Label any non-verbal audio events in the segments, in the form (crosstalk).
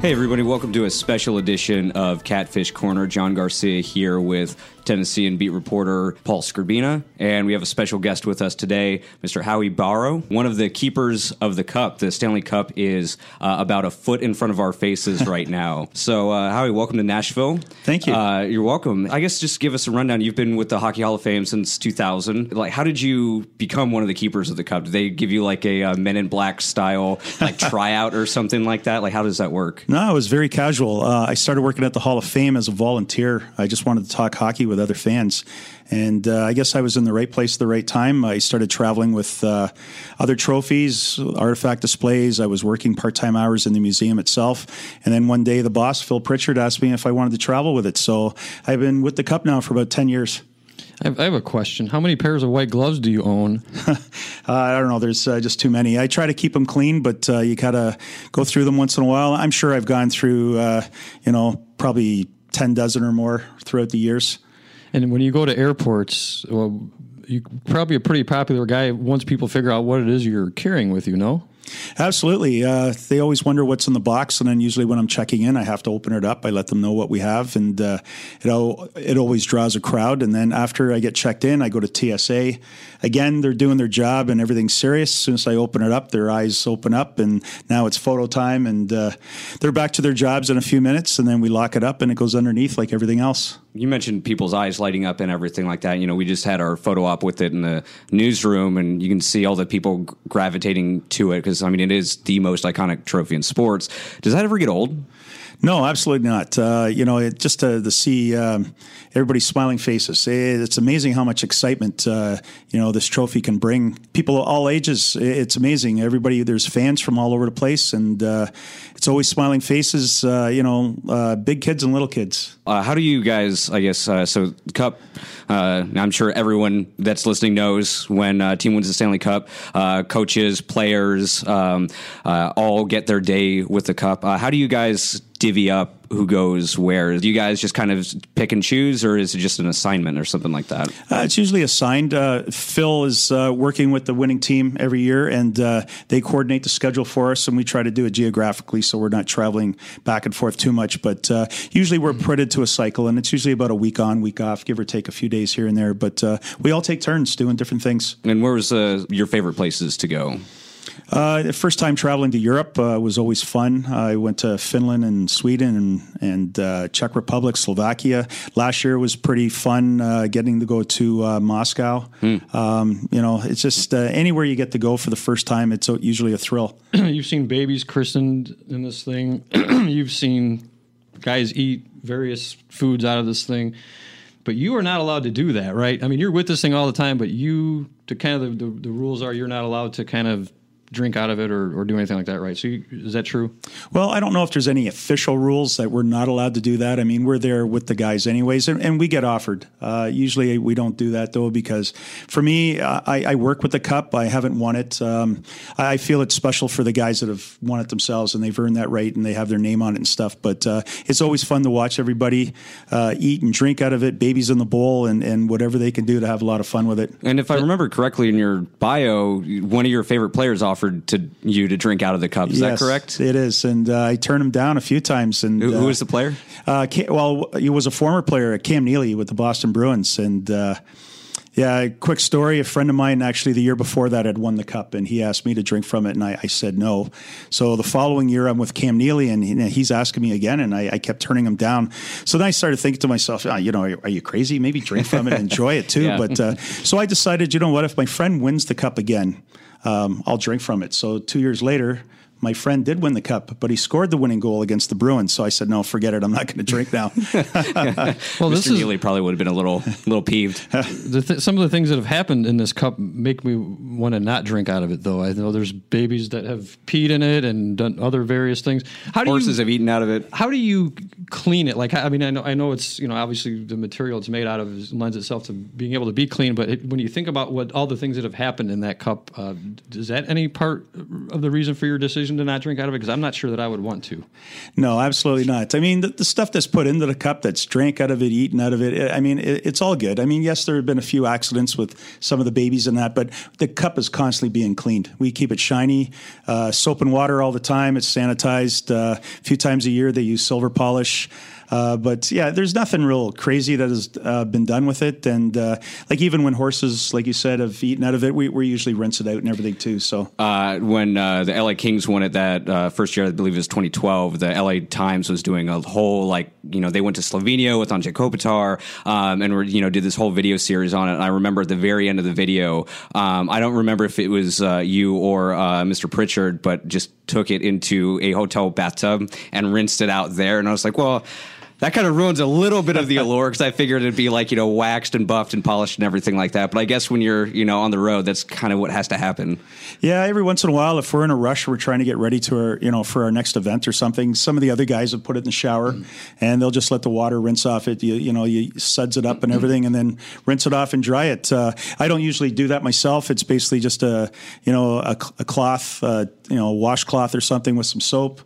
Hey, everybody, welcome to a special edition of Catfish Corner. John Garcia here with Tennessean beat reporter Paul Skrbina. And we have a special guest with us today, Mr. Howie Borrow, One of the keepers of the cup. The Stanley Cup is uh, about a foot in front of our faces (laughs) right now. So, uh, Howie, welcome to Nashville. Thank you. Uh, you're welcome. I guess just give us a rundown. You've been with the Hockey Hall of Fame since 2000. Like, how did you become one of the keepers of the cup? Did they give you like a uh, Men in Black style like (laughs) tryout or something like that? Like, how does that work? No, it was very casual. Uh, I started working at the Hall of Fame as a volunteer. I just wanted to talk hockey with other fans. And uh, I guess I was in the right place at the right time. I started traveling with uh, other trophies, artifact displays. I was working part time hours in the museum itself. And then one day, the boss, Phil Pritchard, asked me if I wanted to travel with it. So I've been with the Cup now for about 10 years. I have, I have a question. How many pairs of white gloves do you own? (laughs) uh, I don't know. There's uh, just too many. I try to keep them clean, but uh, you gotta go through them once in a while. I'm sure I've gone through, uh, you know, probably ten dozen or more throughout the years. And when you go to airports, well, you're probably a pretty popular guy once people figure out what it is you're carrying with you, no? Absolutely. Uh, they always wonder what's in the box, and then usually when I'm checking in, I have to open it up. I let them know what we have, and uh, it al- it always draws a crowd. And then after I get checked in, I go to TSA. Again, they're doing their job, and everything's serious. As soon as I open it up, their eyes open up, and now it's photo time, and uh, they're back to their jobs in a few minutes, and then we lock it up, and it goes underneath like everything else. You mentioned people's eyes lighting up and everything like that. You know, we just had our photo op with it in the newsroom, and you can see all the people gravitating to it because I mean, it is the most iconic trophy in sports. Does that ever get old? No, absolutely not. Uh, you know, it, just to, to see um, everybody's smiling faces. It's amazing how much excitement uh, you know this trophy can bring. People of all ages. It's amazing. Everybody, there's fans from all over the place, and uh, it's always smiling faces. Uh, you know, uh, big kids and little kids. Uh, how do you guys? I guess so. Cup. I'm sure everyone that's listening knows when a team wins the Stanley Cup. coaches, players, um, all get their day with the cup. how do you guys divvy up who goes where? Do you guys just kind of pick and choose, or is it just an assignment or something like that? Uh, it's usually assigned. Uh, Phil is uh, working with the winning team every year, and uh, they coordinate the schedule for us, and we try to do it geographically so we're not traveling back and forth too much. But uh, usually we're put to a cycle, and it's usually about a week on, week off, give or take a few days here and there. But uh, we all take turns doing different things. And where was your favorite places to go? Uh, first time traveling to Europe uh, was always fun. I went to Finland and Sweden and, and uh, Czech Republic, Slovakia. Last year was pretty fun uh, getting to go to uh, Moscow. Mm. Um, you know, it's just uh, anywhere you get to go for the first time, it's usually a thrill. (clears throat) You've seen babies christened in this thing. (clears throat) You've seen guys eat various foods out of this thing. But you are not allowed to do that, right? I mean, you're with this thing all the time, but you, to kind of the, the, the rules are, you're not allowed to kind of drink out of it or, or do anything like that, right? So you, is that true? Well, I don't know if there's any official rules that we're not allowed to do that. I mean, we're there with the guys anyways, and, and we get offered. Uh, usually we don't do that though because for me, I, I, work with the cup. I haven't won it. Um, I feel it's special for the guys that have won it themselves and they've earned that right and they have their name on it and stuff. But uh, it's always fun to watch everybody uh, eat and drink out of it, babies in the bowl, and, and whatever they can do to have a lot of fun with it. And if I remember correctly in your bio, one of your favorite players offered offered to you to drink out of the cup. Is yes, that correct? It is, and uh, I turned him down a few times. And who, who was the player? Uh, well, he was a former player at Cam Neely with the Boston Bruins, and. Uh, yeah, quick story. A friend of mine, actually, the year before that, had won the cup, and he asked me to drink from it, and I, I said no. So the following year, I'm with Cam Neely, and he, he's asking me again, and I, I, kept turning him down. So then I started thinking to myself, oh, you know, are, are, you crazy? Maybe drink from it and enjoy it too. (laughs) yeah. But uh, so I decided, you know what? If my friend wins the cup again, um, I'll drink from it. So two years later, my friend did win the cup, but he scored the winning goal against the Bruins. So I said, "No, forget it. I'm not going to drink now." (laughs) well, Mr. Neely probably would have been a little, little peeved. (laughs) th- some of the things that have happened in this cup make me want to not drink out of it. Though I know there's babies that have peed in it and done other various things. How do Horses you, have eaten out of it. How do you clean it? Like, I mean, I know, I know it's, you know, obviously the material it's made out of lends itself to being able to be clean, but it, when you think about what all the things that have happened in that cup, uh, is that any part of the reason for your decision to not drink out of it? Because I'm not sure that I would want to. No, absolutely not. I mean, the, the, stuff that's put into the cup, that's drank out of it, eaten out of it, I mean, it, it's all good. I mean, yes, there have been a few accidents with some of the babies and that, but the cup is constantly being cleaned. We keep it shiny, uh, soap and water all the time. It's sanitized uh, a few times a year. They use silver polish. Uh, but yeah, there's nothing real crazy that has uh, been done with it. And uh, like even when horses, like you said, have eaten out of it, we, we usually rinse it out and everything too. So uh, when the LA Kings won it that first year, I believe it was 2012, the LA Times was doing a whole like you know they went to Slovenia with Anze Kopitar um, and you know did this whole video series on it. And I remember at the very end of the video, um, I don't remember if it was you or Mr. Pritchard, but just took it into a hotel bathtub and rinsed it out there. And I was like, well that kind of ruins a little bit of the allure because I figured it'd be like you know waxed and buffed and polished and everything like that. But I guess when you're you know on the road, that's kind of what has to happen. Yeah, every once in a while, if we're in a rush, we're trying to get ready to our you know for our next event or something. Some of the other guys have put it in the shower, mm. and they'll just let the water rinse off it. You, you know, you suds it up and everything, and then rinse it off and dry it. Uh, I don't usually do that myself. It's basically just a you know a, a cloth, uh, you know, washcloth or something with some soap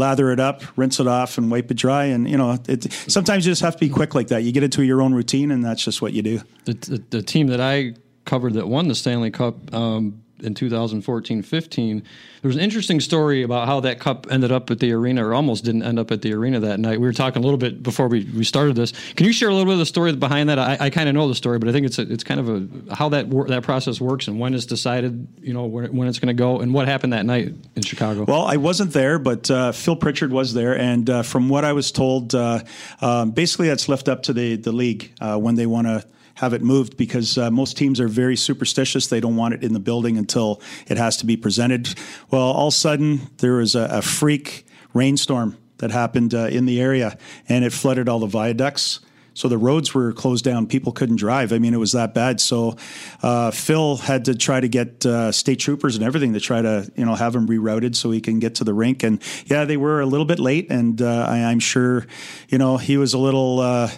lather it up, rinse it off, and wipe it dry. And you know, it, sometimes you just have to be quick like that. You get into your own routine, and that's just what you do. The, the, the team that I covered that won the Stanley Cup. Um, in 2014-15 there was an interesting story about how that cup ended up at the arena or almost didn't end up at the arena that night. We were talking a little bit before we, we started this. Can you share a little bit of the story behind that? I, I kind of know the story but i think it's a, it's kind of a how that that process works and when it's decided you know when, when it's going to go and what happened that night in chicago. Well i wasn't there but uh, phil pritchard was there and uh, from what i was told uh, um, basically that's left up to the, the league uh, when they want to have it moved because uh, most teams are very superstitious. They don't want it in the building until it has to be presented. Well, all of a sudden, there was a, a freak rainstorm that happened uh, in the area and it flooded all the viaducts. So the roads were closed down. People couldn't drive. I mean, it was that bad. So uh, Phil had to try to get uh, state troopers and everything to try to, you know, have him rerouted so he can get to the rink. And yeah, they were a little bit late, and uh, I, am sure, you know, he was a little uh,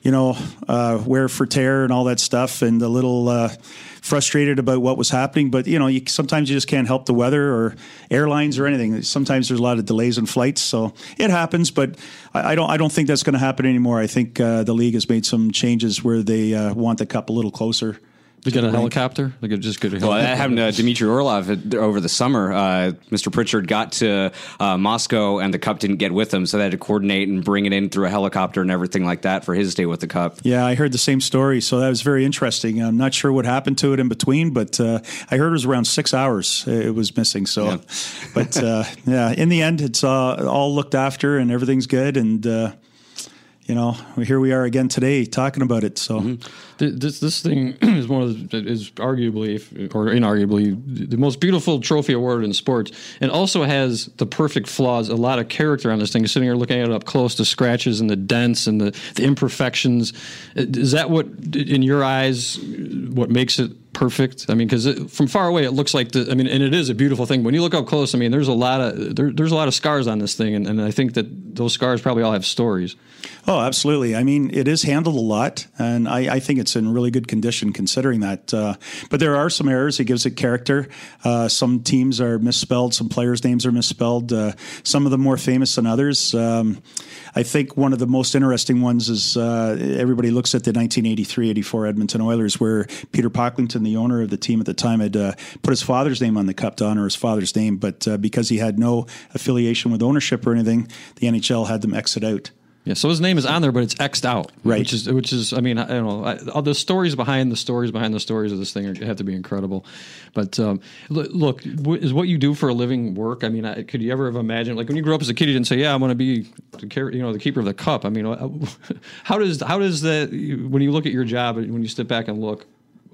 you know, uh, wear for tear and all that stuff, and a little uh, frustrated about what was happening. But you know, you, sometimes you just can't help the weather or airlines or anything. Sometimes there's a lot of delays in flights, so it happens. But I, I don't, I don't think that's going to happen anymore. I think uh, the league has made some changes where they uh, want the cup a little closer they get a helicopter. They could just get a helicopter. Well, that happened to Dmitry Orlov over the summer. Uh, Mr. Pritchard got to uh, Moscow, and the cup didn't get with him, so they had to coordinate and bring it in through a helicopter and everything like that for his day with the cup. Yeah, I heard the same story, so that was very interesting. I'm not sure what happened to it in between, but uh, I heard it was around six hours it was missing. So, yeah. but uh, yeah, in the end, it's uh, all looked after and everything's good, and uh, you know, here we are again today talking about it. So mm-hmm. this this thing (clears throat) is one of the, is arguably or inarguably the most beautiful trophy award in sports, and also has the perfect flaws. A lot of character on this thing. Sitting here looking at it up close, the scratches and the dents and the, the imperfections. Is that what, in your eyes, what makes it perfect? I mean, because from far away it looks like the. I mean, and it is a beautiful thing. When you look up close, I mean, there's a lot of there, there's a lot of scars on this thing, and, and I think that those scars probably all have stories. Oh, absolutely. I mean, it is handled a lot, and I, I think it's in really good condition considering that. Uh, but there are some errors. It gives it character. Uh, some teams are misspelled. Some players' names are misspelled. Uh, some of them more famous than others. Um, I think one of the most interesting ones is uh, everybody looks at the 1983-84 Edmonton Oilers, where Peter Pocklington, the owner of the team at the time, had uh, put his father's name on the cup to honor his father's name, but uh, because he had no affiliation with ownership or anything, the NHL had them exit out. Yeah, so his name is on there, but it's xed out, right? Which is, which is, I mean, I don't know, I, all the stories behind the stories behind the stories of this thing are, have to be incredible. But um, look, is what you do for a living work? I mean, I, could you ever have imagined, like when you grew up as a kid, you didn't say, "Yeah, I want to be, the, you know, the keeper of the cup." I mean, (laughs) how does how does that when you look at your job, when you step back and look,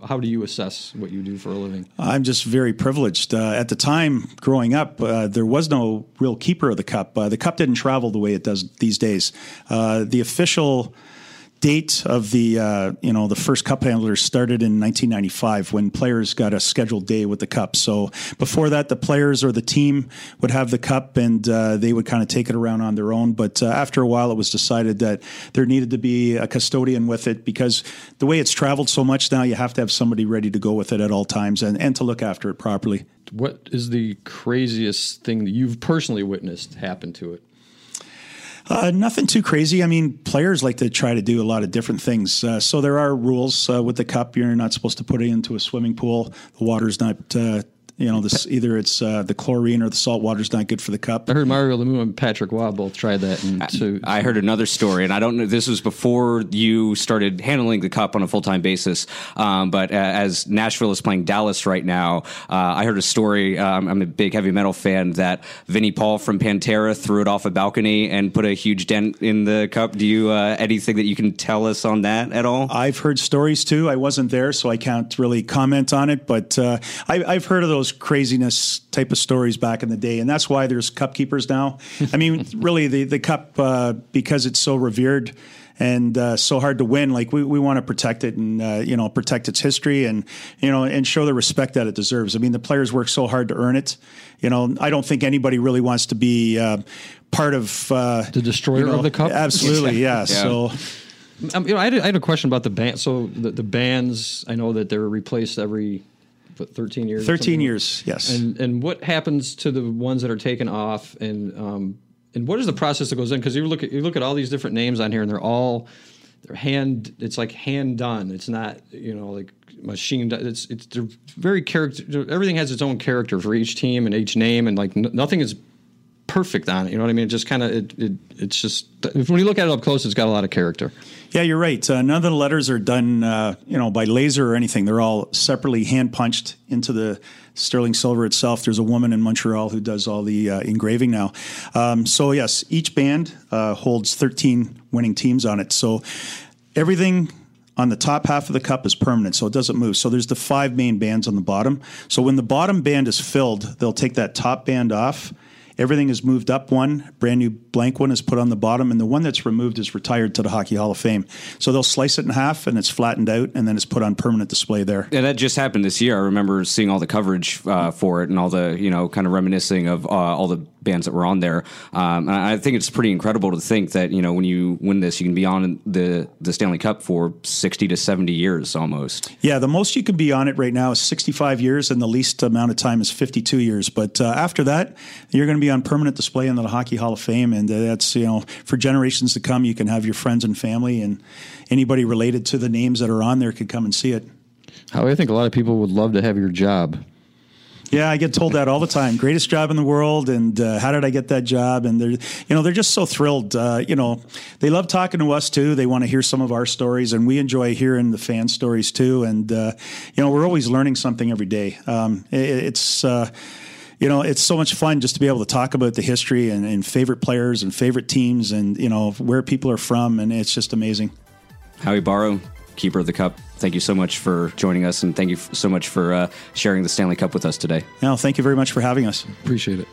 how do you assess what you do for a living? I'm just very privileged. Uh, at the time, growing up, uh, there was no real keeper of the cup. Uh, the cup didn't travel the way it does these days. Uh, the official date of the uh, you know the first cup handlers started in 1995 when players got a scheduled day with the cup. So before that, the players or the team would have the cup and uh, they would kind of take it around on their own. But uh, after a while, it was decided that there needed to be a custodian with it because the way it's traveled so much now, you have to have somebody ready to go with it at all times and, and to look after it properly. What is the craziest thing that you've personally witnessed happen to it? Uh, nothing too crazy. I mean, players like to try to do a lot of different things. Uh, so there are rules uh, with the cup. You're not supposed to put it into a swimming pool. The water's not uh, you know, this either it's uh, the chlorine or the salt water is not good for the cup. I heard Mario Lemieux and Patrick Roy both tried that. And so, I heard another story, and I don't know. This was before you started handling the cup on a full time basis. Um, but uh, as Nashville is playing Dallas right now, uh, I heard a story. Um, I'm a big heavy metal fan that Vinnie Paul from Pantera threw it off a balcony and put a huge dent in the cup. Do you uh, anything that you can tell us on that at all? I've heard stories too. I wasn't there, so I can't really comment on it. But uh, I, I've heard of those craziness type of stories back in the day, and that's why there's cup keepers now. I mean, (laughs) really, the the cup uh, because it's so revered and uh, so hard to win. Like we, we want to protect it and uh, you know protect its history and you know and show the respect that it deserves. I mean, the players work so hard to earn it. You know, I don't think anybody really wants to be uh, part of uh, the destroyer you know, of the cup. Absolutely, yeah. yeah. So. Um, you know, I had, I had, a question about the band. So the, the bands, I know that they're replaced every what, 13 years 13 years yes. And and what happens to the ones that are taken off and um, and what is the process that goes in? Because you look at you look at all these different names on here and they're all they're hand it's like hand done. It's not you know like machine done. it's it's they're very character everything has its own character for each team and each name and like n- nothing is perfect on it you know what i mean it just kind of it, it it's just when you look at it up close it's got a lot of character yeah, you're right. Uh, none of the letters are done, uh, you know, by laser or anything. They're all separately hand punched into the sterling silver itself. There's a woman in Montreal who does all the uh, engraving now. Um, so yes, each band uh, holds 13 winning teams on it. So everything on the top half of the cup is permanent, so it doesn't move. So there's the five main bands on the bottom. So when the bottom band is filled, they'll take that top band off Everything is moved up one, brand new blank one is put on the bottom, and the one that's removed is retired to the Hockey Hall of Fame. So they'll slice it in half, and it's flattened out, and then it's put on permanent display there. Yeah, that just happened this year. I remember seeing all the coverage uh, for it and all the you know kind of reminiscing of uh, all the bands that were on there. Um, I think it's pretty incredible to think that you know when you win this, you can be on the the Stanley Cup for sixty to seventy years almost. Yeah, the most you can be on it right now is sixty five years, and the least amount of time is fifty two years. But uh, after that, you're going to be on permanent display in the Hockey Hall of Fame, and uh, that's you know for generations to come. You can have your friends and family and anybody related to the names that are on there could come and see it. How I think a lot of people would love to have your job. Yeah, I get told that all the time. Greatest job in the world, and uh, how did I get that job? And they're, you know, they're just so thrilled. Uh, you know, they love talking to us too. They want to hear some of our stories, and we enjoy hearing the fan stories too. And uh, you know, we're always learning something every day. Um, it, it's uh, you know, it's so much fun just to be able to talk about the history and, and, favorite players and favorite teams and, you know, where people are from. And it's just amazing. Howie Borrow, keeper of the cup, thank you so much for joining us. And thank you so much for uh, sharing the Stanley Cup with us today. No, thank you very much for having us. Appreciate it.